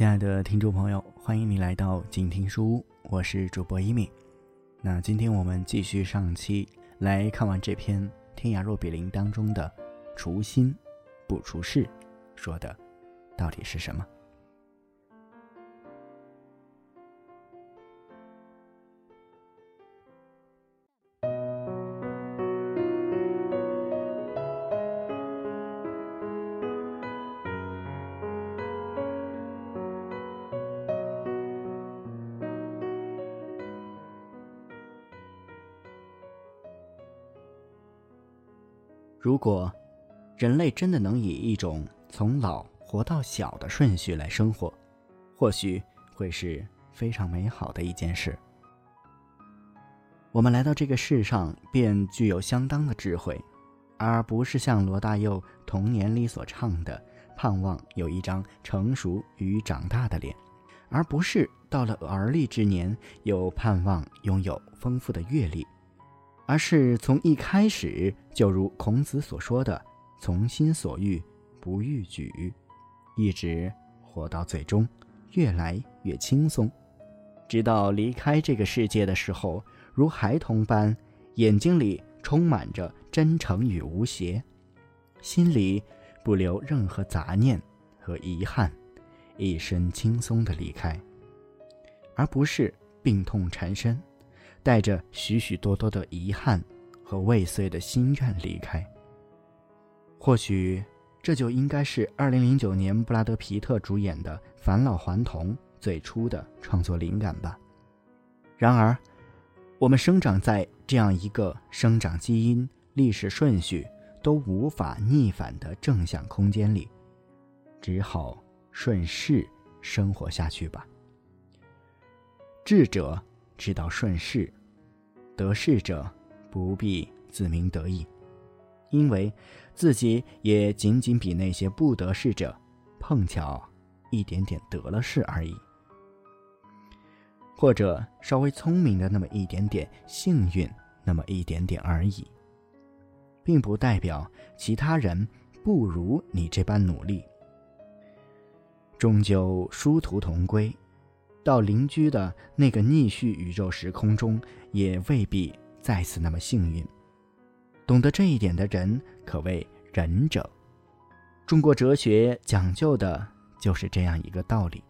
亲爱的听众朋友，欢迎你来到静听书屋，我是主播一米。那今天我们继续上期来看完这篇《天涯若比邻》当中的“除心不除事”，说的到底是什么？如果人类真的能以一种从老活到小的顺序来生活，或许会是非常美好的一件事。我们来到这个世上，便具有相当的智慧，而不是像罗大佑童年里所唱的，盼望有一张成熟与长大的脸，而不是到了而立之年，又盼望拥有丰富的阅历。而是从一开始就如孔子所说的“从心所欲不逾矩”，一直活到最终，越来越轻松，直到离开这个世界的时候，如孩童般，眼睛里充满着真诚与无邪，心里不留任何杂念和遗憾，一身轻松的离开，而不是病痛缠身。带着许许多多的遗憾和未遂的心愿离开。或许这就应该是2009年布拉德·皮特主演的《返老还童》最初的创作灵感吧。然而，我们生长在这样一个生长基因、历史顺序都无法逆反的正向空间里，只好顺势生活下去吧。智者。知道顺势，得势者不必自鸣得意，因为自己也仅仅比那些不得势者碰巧一点点得了势而已，或者稍微聪明的那么一点点，幸运那么一点点而已，并不代表其他人不如你这般努力，终究殊途同归。到邻居的那个逆序宇宙时空中，也未必再次那么幸运。懂得这一点的人，可谓仁者。中国哲学讲究的就是这样一个道理。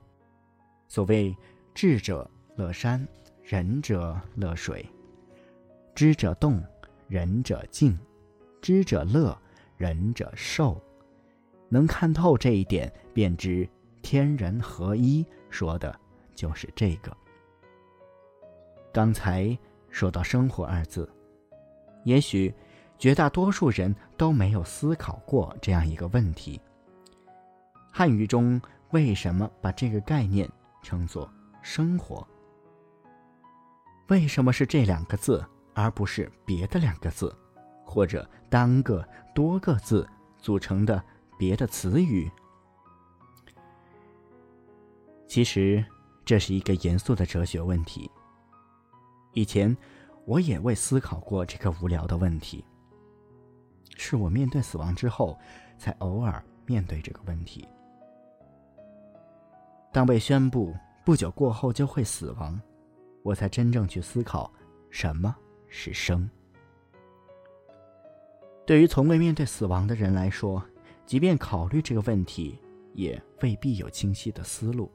所谓智者乐山，仁者乐水；知者动，仁者静；知者乐，仁者寿。能看透这一点，便知天人合一。说的。就是这个。刚才说到“生活”二字，也许绝大多数人都没有思考过这样一个问题：汉语中为什么把这个概念称作“生活”？为什么是这两个字，而不是别的两个字，或者单个、多个字组成的别的词语？其实。这是一个严肃的哲学问题。以前，我也未思考过这个无聊的问题。是我面对死亡之后，才偶尔面对这个问题。当被宣布不久过后就会死亡，我才真正去思考什么是生。对于从未面对死亡的人来说，即便考虑这个问题，也未必有清晰的思路。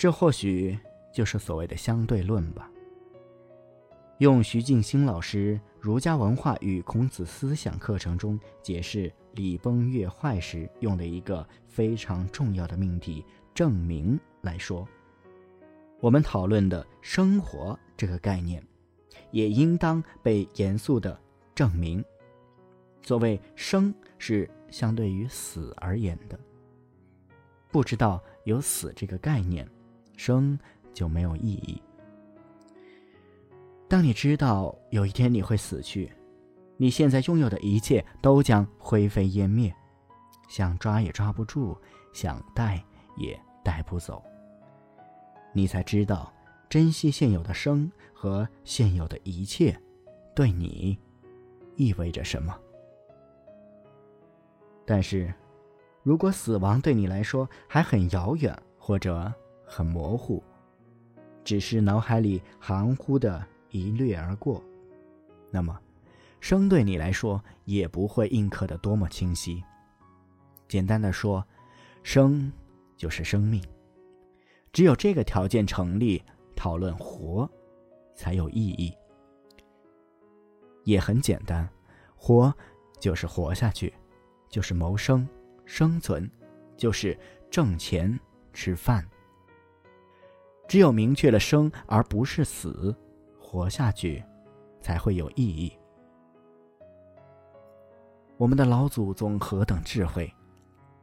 这或许就是所谓的相对论吧。用徐静心老师儒家文化与孔子思想课程中解释礼崩乐坏时用的一个非常重要的命题“证明”来说，我们讨论的生活这个概念，也应当被严肃的证明。所谓生，是相对于死而言的。不知道有死这个概念。生就没有意义。当你知道有一天你会死去，你现在拥有的一切都将灰飞烟灭，想抓也抓不住，想带也带不走。你才知道珍惜现有的生和现有的一切，对你意味着什么。但是，如果死亡对你来说还很遥远，或者很模糊，只是脑海里含糊的一掠而过，那么生对你来说也不会印刻的多么清晰。简单的说，生就是生命，只有这个条件成立，讨论活才有意义。也很简单，活就是活下去，就是谋生、生存，就是挣钱、吃饭。只有明确了生而不是死，活下去才会有意义。我们的老祖宗何等智慧，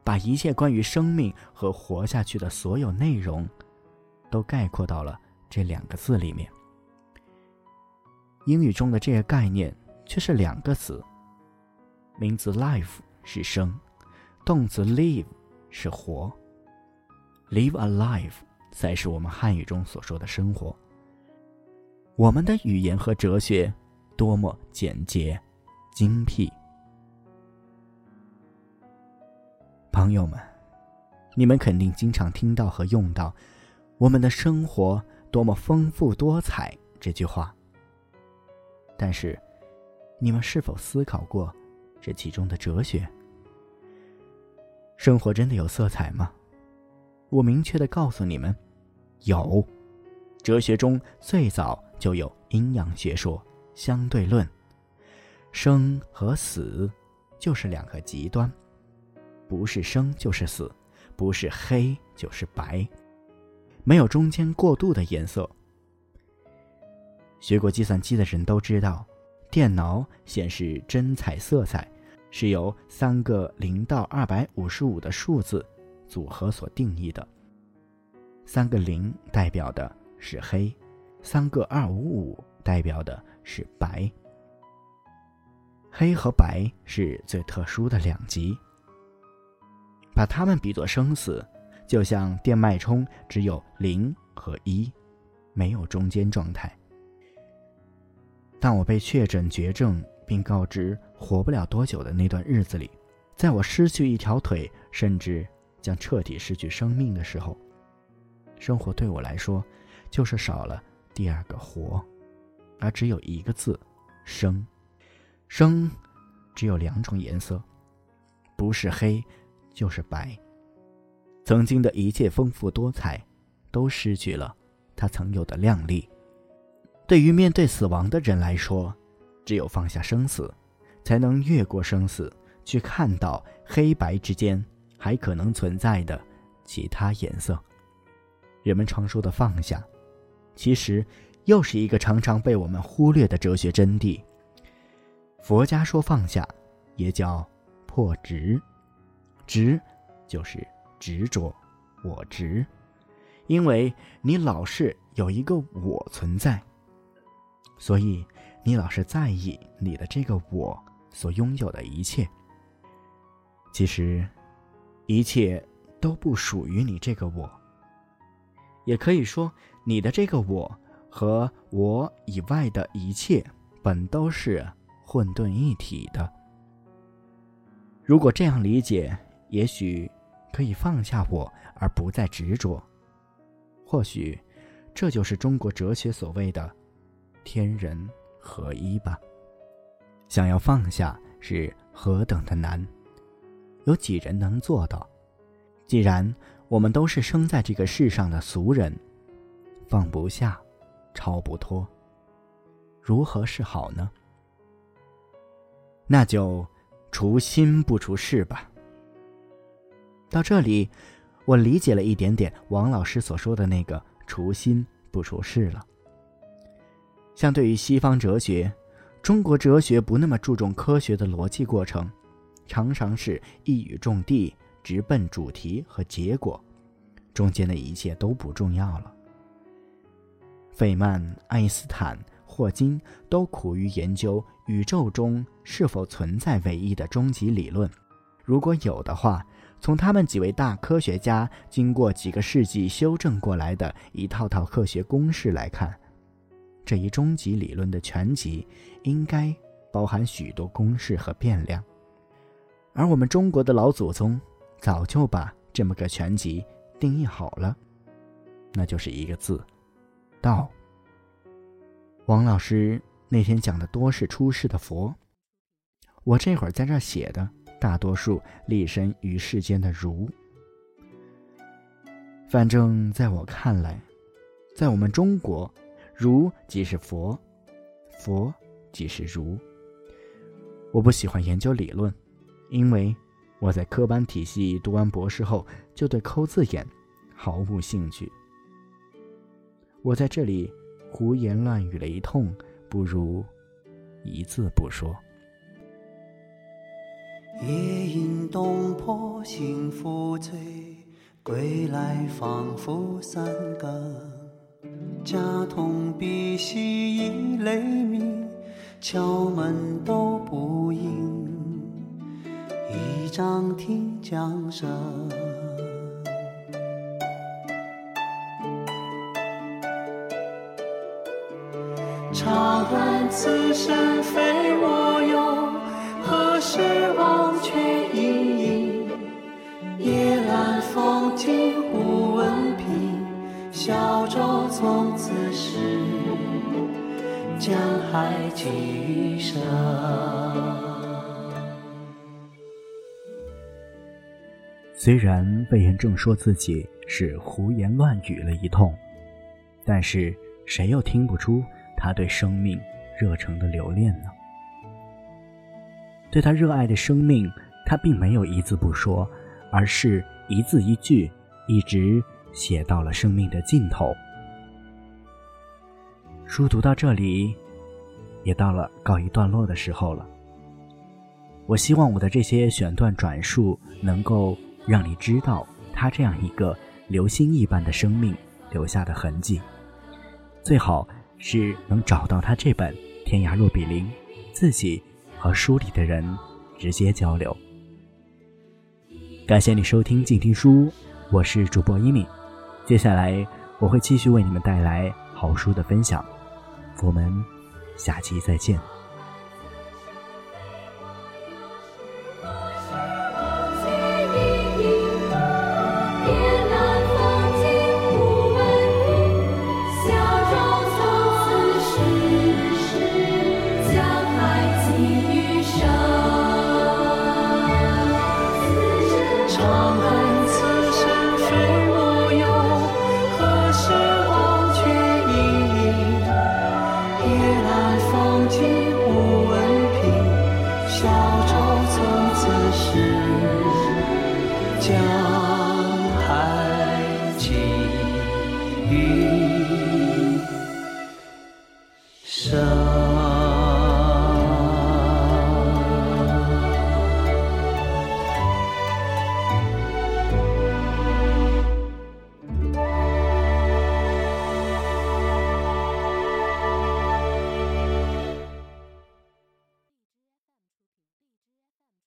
把一切关于生命和活下去的所有内容，都概括到了这两个字里面。英语中的这个概念却是两个词，名词 life 是生，动词 live 是活。live a life 才是我们汉语中所说的生活。我们的语言和哲学多么简洁、精辟。朋友们，你们肯定经常听到和用到“我们的生活多么丰富多彩”这句话。但是，你们是否思考过这其中的哲学？生活真的有色彩吗？我明确的告诉你们，有。哲学中最早就有阴阳学说、相对论，生和死就是两个极端，不是生就是死，不是黑就是白，没有中间过渡的颜色。学过计算机的人都知道，电脑显示真彩色彩，是由三个零到二百五十五的数字组合所定义的。三个零代表的是黑，三个二五五代表的是白。黑和白是最特殊的两极，把它们比作生死，就像电脉冲只有零和一，没有中间状态。当我被确诊绝症，并告知活不了多久的那段日子里，在我失去一条腿，甚至将彻底失去生命的时候，生活对我来说，就是少了第二个活，而只有一个字：生。生，只有两种颜色，不是黑，就是白。曾经的一切丰富多彩，都失去了它曾有的亮丽。对于面对死亡的人来说，只有放下生死，才能越过生死，去看到黑白之间还可能存在的其他颜色。人们常说的放下，其实又是一个常常被我们忽略的哲学真谛。佛家说放下，也叫破执，执就是执着，我执，因为你老是有一个我存在。所以，你老是在意你的这个我所拥有的一切。其实，一切都不属于你这个我。也可以说，你的这个我和我以外的一切本都是混沌一体的。如果这样理解，也许可以放下我而不再执着。或许，这就是中国哲学所谓的。天人合一吧。想要放下是何等的难，有几人能做到？既然我们都是生在这个世上的俗人，放不下，超不脱，如何是好呢？那就除心不除事吧。到这里，我理解了一点点王老师所说的那个除心不除事了。相对于西方哲学，中国哲学不那么注重科学的逻辑过程，常常是一语中的，直奔主题和结果，中间的一切都不重要了。费曼、爱因斯坦、霍金都苦于研究宇宙中是否存在唯一的终极理论，如果有的话，从他们几位大科学家经过几个世纪修正过来的一套套科学公式来看。这一终极理论的全集应该包含许多公式和变量，而我们中国的老祖宗早就把这么个全集定义好了，那就是一个字：道。王老师那天讲的多是出世的佛，我这会儿在这写的大多数立身于世间的儒。反正在我看来，在我们中国，儒即是佛，佛即是儒。我不喜欢研究理论，因为我在科班体系读完博士后，就对抠字眼毫无兴趣。我在这里。胡言乱语了一通，不如一字不说。夜饮东坡醒复醉，归来仿佛三更。家童鼻息已雷鸣，敲门都不应，一张听江声。长恨此生非我有，何时忘却营营？夜阑风静忽闻平，小舟从此逝，江海寄余生。虽然魏延正说自己是胡言乱语了一通，但是谁又听不出？他对生命热诚的留恋呢？对他热爱的生命，他并没有一字不说，而是一字一句，一直写到了生命的尽头。书读到这里，也到了告一段落的时候了。我希望我的这些选段转述，能够让你知道他这样一个流星一般的生命留下的痕迹，最好。是能找到他这本《天涯若比邻》，自己和书里的人直接交流。感谢你收听静听书，我是主播一米。接下来我会继续为你们带来好书的分享，我们下期再见。